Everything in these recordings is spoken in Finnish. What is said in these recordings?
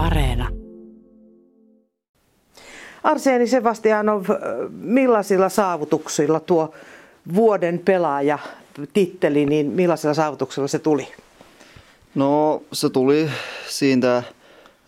Areena. Arseni Sebastianov, millaisilla saavutuksilla tuo vuoden pelaaja titteli, niin millaisilla saavutuksilla se tuli? No se tuli siitä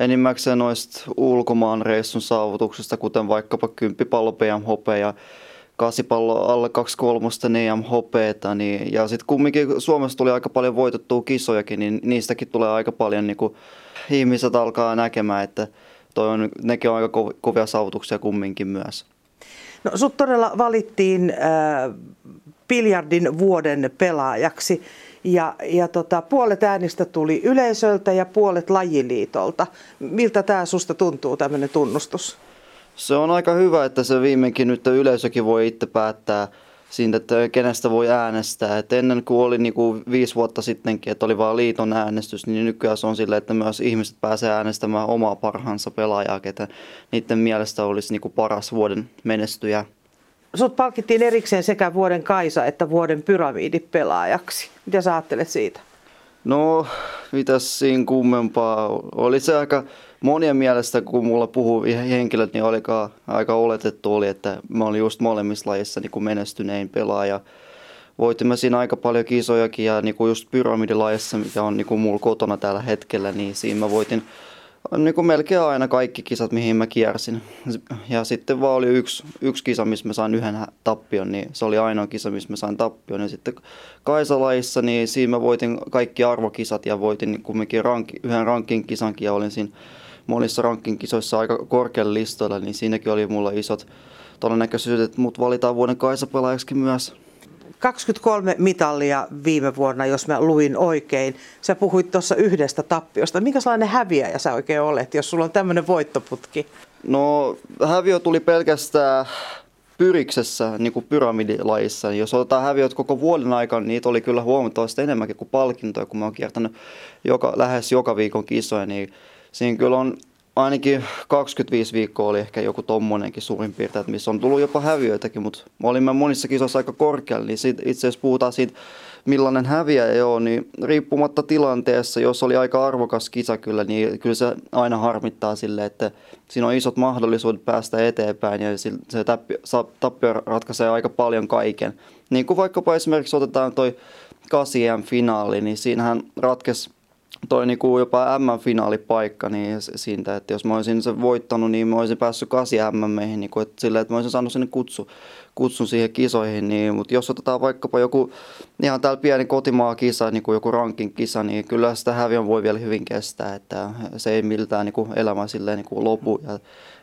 enimmäkseen noista ulkomaan reissun saavutuksista, kuten vaikkapa kymppipallo PMHP ja kasipallo alle 2 kolmosta EM-hopeeta. Niin, ja sitten kumminkin Suomessa tuli aika paljon voitettua kisojakin, niin niistäkin tulee aika paljon niin kuin, ihmiset alkaa näkemään, että toi on, nekin on aika kovia saavutuksia kumminkin myös. No sut todella valittiin äh, biljardin vuoden pelaajaksi. Ja, ja tota, puolet äänistä tuli yleisöltä ja puolet lajiliitolta. Miltä tämä susta tuntuu, tämmöinen tunnustus? Se on aika hyvä, että se viimeinkin nyt yleisökin voi itse päättää siitä, että kenestä voi äänestää. Et ennen kuin oli niin kuin viisi vuotta sittenkin, että oli vain liiton äänestys, niin nykyään se on sille, että myös ihmiset pääsee äänestämään omaa parhaansa pelaajaa, ketä niiden mielestä olisi niin kuin paras vuoden menestyjä. Sut palkittiin erikseen sekä vuoden Kaisa että vuoden pyramidipelaajaksi. Mitä sä ajattelet siitä? No, mitäs siinä kummempaa. Oli se aika monien mielestä, kun mulla puhuu henkilöt, niin olikaan aika oletettu oli, että mä olin just molemmissa lajissa niin kuin menestynein pelaaja. Voitimme siinä aika paljon kisojakin ja niin kuin just pyramidilajissa, mikä on niin kuin mulla kotona tällä hetkellä, niin siinä mä voitin niin kuin melkein aina kaikki kisat, mihin mä kiersin. Ja sitten vaan oli yksi, yksi kisa, missä mä sain yhden tappion, niin se oli ainoa kisa, missä mä sain tappion. Ja sitten Kaisalaissa, niin siinä mä voitin kaikki arvokisat ja voitin kumminkin ranki, yhden rankin kisankin ja olin siinä monissa ranking-kisoissa aika korkealla listoilla, niin siinäkin oli mulla isot todennäköisyydet, että mut valitaan vuoden Kaisa-pelaajaksi myös. 23 mitallia viime vuonna, jos mä luin oikein. Sä puhuit tuossa yhdestä tappiosta. Minkälainen häviäjä sä oikein olet, jos sulla on tämmöinen voittoputki? No häviö tuli pelkästään pyriksessä, niin kuin pyramidilajissa. Jos otetaan häviöt koko vuoden aikana, niin niitä oli kyllä huomattavasti enemmänkin kuin palkintoja, kun mä oon kiertänyt joka, lähes joka viikon kisoja, niin siinä kyllä on ainakin 25 viikkoa oli ehkä joku tommonenkin suurin piirtein, että missä on tullut jopa häviöitäkin, mutta olimme monissa kisoissa aika korkealla, niin siitä, itse asiassa puhutaan siitä, millainen häviäjä on, niin riippumatta tilanteessa, jos oli aika arvokas kisa kyllä, niin kyllä se aina harmittaa sille, että siinä on isot mahdollisuudet päästä eteenpäin ja se tappio ratkaisee aika paljon kaiken. Niin kuin vaikkapa esimerkiksi otetaan toi 8 finaali, niin siinähän ratkesi toi niinku jopa M-finaalipaikka niin siitä, että jos mä olisin sen voittanut, niin mä olisin päässyt 8 MM, niin kuin, että sillä, että mä olisin saanut sinne kutsu, kutsun siihen kisoihin, niin, mutta jos otetaan vaikkapa joku ihan täällä pieni kotimaa kisa, niin kuin joku rankin kisa, niin kyllä sitä häviön voi vielä hyvin kestää, että se ei miltään niin kuin elämä silleen niin kuin lopu ja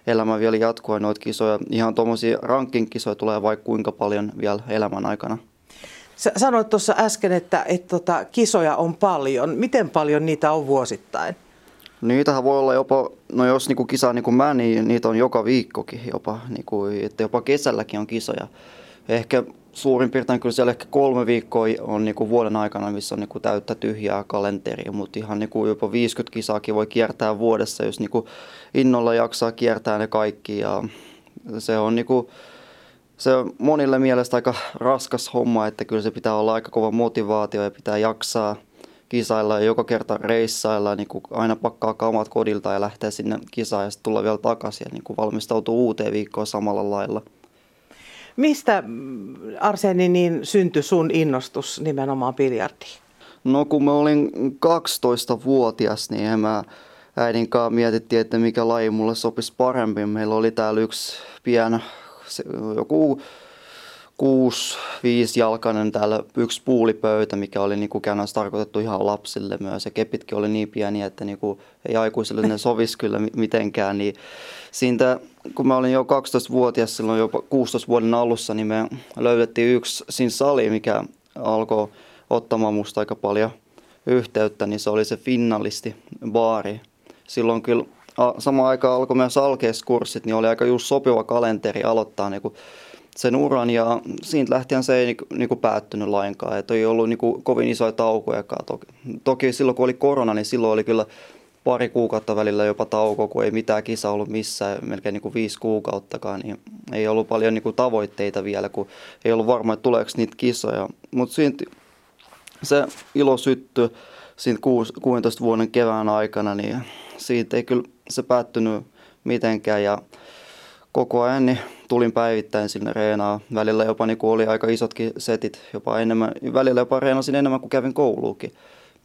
elämä vielä jatkuu noita kisoja. Ihan tuommoisia rankin kisoja tulee vaikka kuinka paljon vielä elämän aikana. Sä sanoit tuossa äsken, että, että tota, kisoja on paljon. Miten paljon niitä on vuosittain? Niitähän voi olla jopa, no jos niinku kisa niin kuin mä, niin niitä on joka viikkokin jopa, niinku, että jopa kesälläkin on kisoja. Ehkä suurin piirtein kyllä siellä ehkä kolme viikkoa on niinku vuoden aikana, missä on niinku täyttä tyhjää kalenteria, mutta ihan niinku jopa 50 kisaakin voi kiertää vuodessa, jos niinku innolla jaksaa kiertää ne kaikki. Ja se on niinku, se on monille mielestä aika raskas homma, että kyllä se pitää olla aika kova motivaatio ja pitää jaksaa kisailla ja joka kerta reissailla, niin kuin aina pakkaa kamat kodilta ja lähtee sinne kisaan ja sitten tulla vielä takaisin ja niin kuin valmistautuu uuteen viikkoon samalla lailla. Mistä Arseni niin syntyi sun innostus nimenomaan biljardiin? No kun mä olin 12-vuotias, niin mä äidin kanssa mietittiin, että mikä laji mulle sopisi paremmin. Meillä oli täällä yksi pieni se, joku kuusi, viisi jalkainen täällä yksi puulipöytä, mikä oli niin kuin tarkoitettu ihan lapsille myös. Ja kepitkin oli niin pieniä, että niin kuin ei aikuisille ne sovisi kyllä mitenkään. Niin siitä, kun mä olin jo 12-vuotias silloin jo 16 vuoden alussa, niin me löydettiin yksi siinä sali, mikä alkoi ottamaan musta aika paljon yhteyttä, niin se oli se Finnalisti baari. Silloin kyllä samaan aikaan alkoi myös alkeiskurssit, niin oli aika just sopiva kalenteri aloittaa niin kuin sen uran ja siitä lähtien se ei niin, kuin päättynyt lainkaan. Et ei ollut niin kuin kovin isoja taukojakaan. Toki, toki silloin kun oli korona, niin silloin oli kyllä pari kuukautta välillä jopa tauko, kun ei mitään kisa ollut missään, melkein niin kuin viisi kuukauttakaan, niin ei ollut paljon niin kuin tavoitteita vielä, kun ei ollut varma, että tuleeko niitä kisoja. Mutta se ilo syttyi siinä 16 vuoden kevään aikana, niin siitä ei kyllä se päättynyt mitenkään ja koko ajan niin tulin päivittäin sinne reenaa. Välillä jopa niin oli aika isotkin setit, jopa enemmän, välillä jopa reenasin enemmän kuin kävin kouluukin.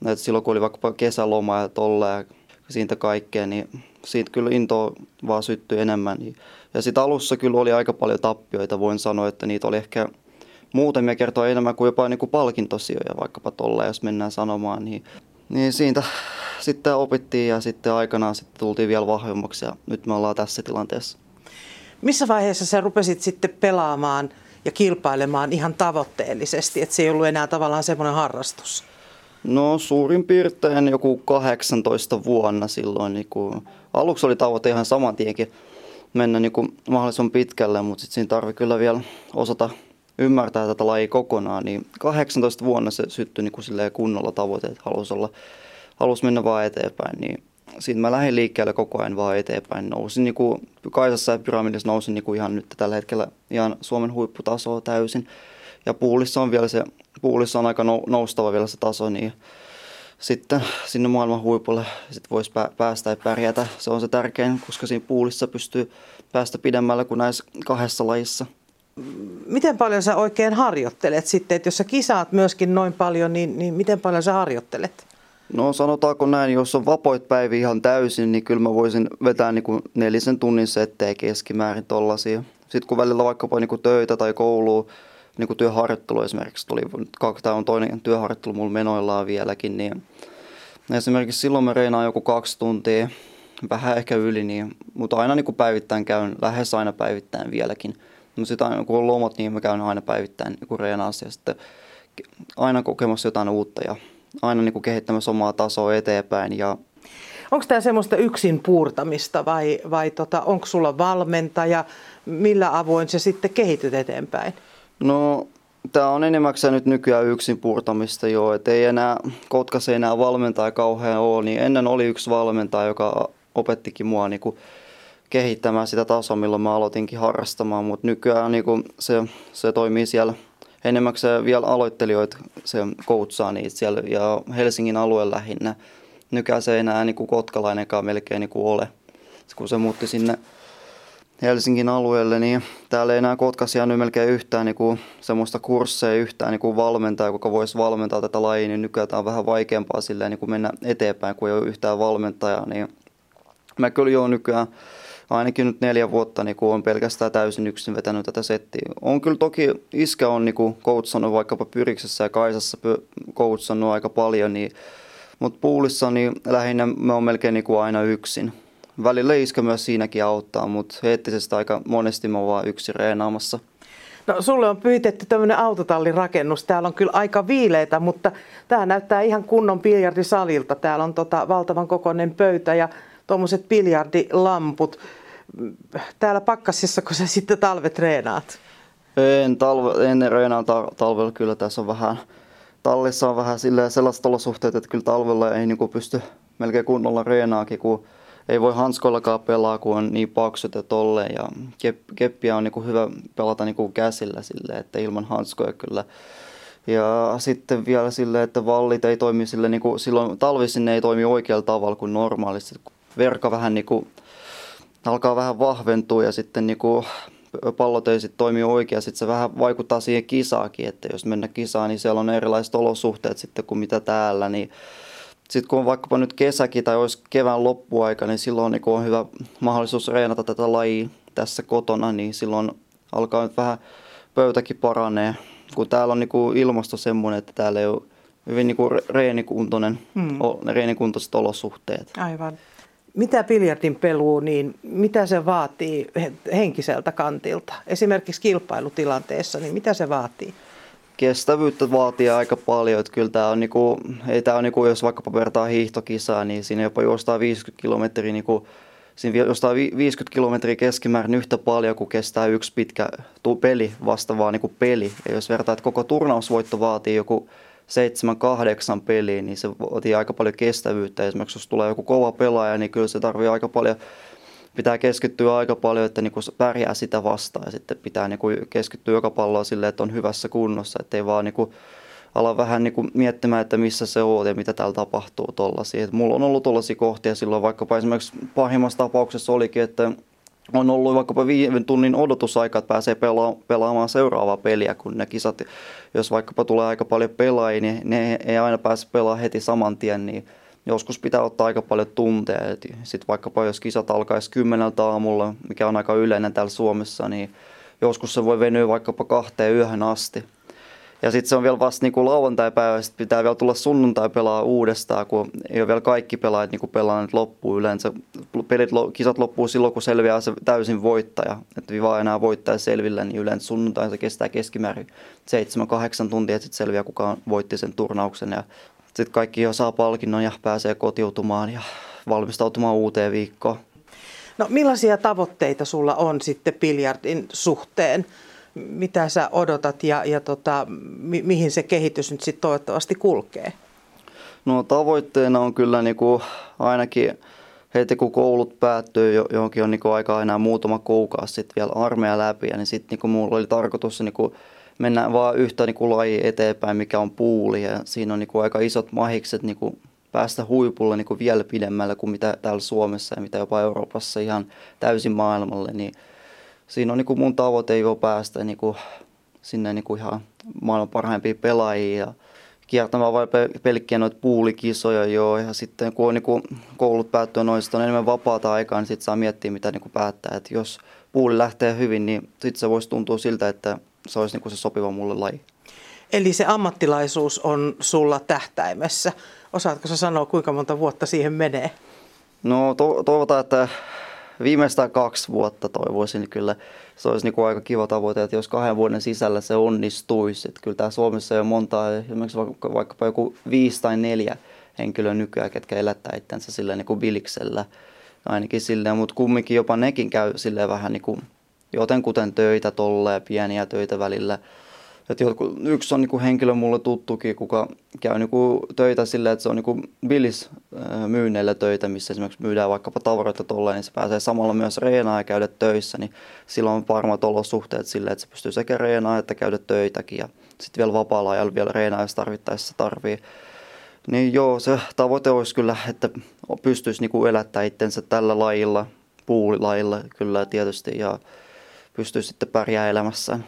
Et silloin kun oli vaikka kesäloma ja tolle ja siitä kaikkea, niin siitä kyllä into vaan syttyi enemmän. Ja sitten alussa kyllä oli aika paljon tappioita, voin sanoa, että niitä oli ehkä muutamia kertoa enemmän kuin jopa niin kuin palkintosijoja vaikkapa tolle, jos mennään sanomaan. Niin, niin siitä sitten opittiin ja sitten aikanaan sitten tultiin vielä vahvemmaksi ja nyt me ollaan tässä tilanteessa. Missä vaiheessa sä rupesit sitten pelaamaan ja kilpailemaan ihan tavoitteellisesti, että se ei ollut enää tavallaan semmoinen harrastus? No suurin piirtein joku 18 vuonna silloin. Niin kuin, aluksi oli tavoite ihan saman tienkin mennä niin kuin mahdollisimman pitkälle, mutta sitten siinä tarvii kyllä vielä osata ymmärtää tätä lajia kokonaan. Niin 18 vuonna se syttyi niin kuin kunnolla tavoite, että halusi, olla, halusi mennä vaan eteenpäin. Niin siitä mä lähdin liikkeelle koko ajan vaan eteenpäin. Nousin niin kuin, Kaisassa ja Pyramidissa nousin niin kuin ihan nyt tällä hetkellä ihan Suomen huipputasoa täysin. Ja puulissa on vielä se, puulissa on aika noustava vielä se taso, niin sitten sinne maailman huipulle sit voisi päästä ja pärjätä. Se on se tärkein, koska siinä puulissa pystyy päästä pidemmälle kuin näissä kahdessa lajissa. Miten paljon sä oikein harjoittelet sitten, että jos sä kisaat myöskin noin paljon, niin, niin miten paljon sä harjoittelet? No sanotaanko näin, jos on vapoit päivi ihan täysin, niin kyllä mä voisin vetää niin kuin nelisen tunnin settejä keskimäärin tollasia. Sitten kun välillä vaikkapa niin kuin töitä tai koulua, niin kuin työharjoittelu esimerkiksi tuli, tämä on toinen työharjoittelu mulla menoillaan vieläkin, niin esimerkiksi silloin mä reinaan joku kaksi tuntia, vähän ehkä yli, niin, mutta aina niin kuin päivittäin käyn, lähes aina päivittäin vieläkin. Mutta sitten aina kun on lomot, niin mä käyn aina päivittäin niin reenaassa ja sitten aina kokemassa jotain uutta ja aina niin kuin kehittämässä omaa tasoa eteenpäin. Ja Onko tämä semmoista yksin puurtamista vai, vai tota, onko sulla valmentaja? Millä avoin se sitten kehityt eteenpäin? No tämä on enimmäkseen nyt nykyään yksin puurtamista jo, että ei enää, Kotkassa ei enää valmentaja kauhean ole, niin ennen oli yksi valmentaja, joka opettikin mua niin kuin kehittämään sitä tasoa, milloin mä aloitinkin harrastamaan, mutta nykyään niin kuin se, se toimii siellä enimmäkseen vielä aloittelijoita se koutsaa niitä siellä ja Helsingin alueen lähinnä. Nykyään se ei enää niin kuin kotkalainenkaan melkein niin kuin ole. Kun se muutti sinne Helsingin alueelle, niin täällä ei enää Kotkassa jäänyt melkein yhtään niin kuin semmoista kursseja, yhtään niin kuin valmentaja, joka voisi valmentaa tätä lajia, niin nykyään tämä on vähän vaikeampaa silleen, niin kuin mennä eteenpäin, kun ei ole yhtään valmentajaa. Niin mä kyllä jo nykyään ainakin nyt neljä vuotta niin on pelkästään täysin yksin vetänyt tätä settiä. On kyllä toki, iskä on niin koutsannut vaikkapa Pyriksessä ja Kaisassa koutsannut aika paljon, niin, mutta puulissa niin lähinnä me on melkein niin aina yksin. Välillä iskä myös siinäkin auttaa, mutta eettisesti aika monesti mä oon vaan yksin reenaamassa. No sulle on pyytetty tämmöinen autotallirakennus. Täällä on kyllä aika viileitä, mutta tämä näyttää ihan kunnon biljardisalilta. Täällä on tota valtavan kokoinen pöytä ja tuommoiset biljardilamput. Täällä pakkasissa, kun sä sitten talve treenaat? En, talve, en reenaa talvella kyllä. Tässä on vähän, tallissa on vähän sellaiset olosuhteet, että kyllä talvella ei niin pysty melkein kunnolla reenaakin, kun ei voi hanskoillakaan pelaa, kun on niin paksut ja tolle. Ja keppiä on niin hyvä pelata niin käsillä sille, että ilman hanskoja kyllä. Ja sitten vielä sille, että vallit ei toimi sille, niin kuin, silloin talvisin ne ei toimi oikealla tavalla kuin normaalisti. Verka vähän niin kuin, alkaa vähän vahventua ja sitten niin kuin, pallot ei sitten toimi oikein. Sitten se vähän vaikuttaa siihen kisaakin, että jos mennä kisaan, niin siellä on erilaiset olosuhteet sitten kuin mitä täällä. Niin sitten kun on vaikkapa nyt kesäkin tai olisi kevään loppuaika, niin silloin niin on hyvä mahdollisuus reenata tätä lajia tässä kotona, niin silloin alkaa nyt vähän pöytäkin paranee. Kun täällä on niin kuin ilmasto semmoinen, että täällä ei ole hyvin niin kuin reenikuntoinen, reenikuntoiset olosuhteet. Aivan. Mitä biljardin peluu, niin mitä se vaatii henkiseltä kantilta? Esimerkiksi kilpailutilanteessa, niin mitä se vaatii? kestävyyttä vaatii aika paljon. Että kyllä tämä on, niinku, ei tämä on, niinku, jos vaikkapa vertaa hiihtokisaa, niin siinä jopa juostaa 50 kilometriä, niinku, siinä juostaa 50 kilometriä keskimäärin yhtä paljon kuin kestää yksi pitkä peli, vastaavaa niinku peli. Ja jos vertaa, että koko turnausvoitto vaatii joku 7-8 peliä, niin se vaatii aika paljon kestävyyttä. Esimerkiksi jos tulee joku kova pelaaja, niin kyllä se tarvii aika paljon pitää keskittyä aika paljon, että niin pärjää sitä vastaan ja sitten pitää niin keskittyä joka palloa silleen, että on hyvässä kunnossa, ettei vaan niin ala vähän niin kuin miettimään, että missä se on ja mitä täällä tapahtuu tollaisia. Et mulla on ollut tollaisia kohtia silloin, vaikkapa esimerkiksi pahimmassa tapauksessa olikin, että on ollut vaikkapa viiden tunnin odotusaika, että pääsee pela- pelaamaan seuraavaa peliä, kun ne kisat, jos vaikkapa tulee aika paljon pelaajia, niin ne ei aina pääse pelaamaan heti saman tien, niin joskus pitää ottaa aika paljon tunteja. Sitten vaikkapa jos kisat alkaisi kymmeneltä aamulla, mikä on aika yleinen täällä Suomessa, niin joskus se voi venyä vaikkapa kahteen yöhön asti. Ja sitten se on vielä vasta niinku lauantai-päivä, sitten pitää vielä tulla sunnuntai pelaa uudestaan, kun ei ole vielä kaikki pelaajat niinku pelaaneet loppuun yleensä. Pelit, kisat loppuu silloin, kun selviää se täysin voittaja. Että vaan enää voittaja selvillä, niin yleensä sunnuntai se kestää keskimäärin 7-8 tuntia, että sitten selviää, kuka voitti sen turnauksen. Ja sitten kaikki jo saa palkinnon ja pääsee kotiutumaan ja valmistautumaan uuteen viikkoon. No millaisia tavoitteita sulla on sitten biljardin suhteen? Mitä sä odotat ja, ja tota, mi- mihin se kehitys nyt sitten toivottavasti kulkee? No tavoitteena on kyllä niinku ainakin heti kun koulut päättyy, johonkin on niinku aika enää muutama kuukausi sitten vielä armeija läpi, niin sitten niinku mulla oli tarkoitus niinku mennä vaan yhtä niinku laji eteenpäin, mikä on puuli ja siinä on niinku aika isot mahikset niinku päästä huipulle niinku vielä pidemmälle kuin mitä täällä Suomessa ja mitä jopa Euroopassa ihan täysin maailmalle, niin siinä on niinku mun tavoite jo päästä niinku sinne niinku ihan maailman parhaimpia pelaajia ja kiertämään vain pelkkiä noita puulikisoja joo. Ja sitten kun on niinku koulut päättyy noista on enemmän vapaata aikaa, niin sitten saa miettiä mitä niinku päättää. Et jos puuli lähtee hyvin, niin sitten se voisi tuntua siltä, että se olisi niinku se sopiva mulle laji. Eli se ammattilaisuus on sulla tähtäimessä. Osaatko sä sanoa, kuinka monta vuotta siihen menee? No to- toivotaan, että viimeistään kaksi vuotta toivoisin kyllä. Se olisi niin kuin aika kiva tavoite, että jos kahden vuoden sisällä se onnistuisi. Että kyllä tämä Suomessa on monta, esimerkiksi vaikka, vaikkapa joku viisi tai neljä henkilöä nykyään, ketkä elättää itsensä sillä niin kuin biliksellä. Ainakin silleen, mutta kumminkin jopa nekin käy silleen vähän niin kuin jotenkuten töitä tolleen, pieniä töitä välillä – että jotkut, yksi on niinku henkilö mulle tuttukin, kuka käy niinku töitä silleen, että se on niinku bilis myynneillä töitä, missä esimerkiksi myydään vaikkapa tavaroita tuolla, niin se pääsee samalla myös reenaa ja käydä töissä, niin silloin on varmat olosuhteet silleen, että se pystyy sekä reenaa että käydä töitäkin ja sitten vielä vapaalla ajalla vielä reenaa, jos tarvittaessa tarvii. Niin joo, se tavoite olisi kyllä, että pystyisi niinku elättämään itsensä tällä lajilla, puulilajilla kyllä tietysti ja pystyisi sitten pärjää elämässään.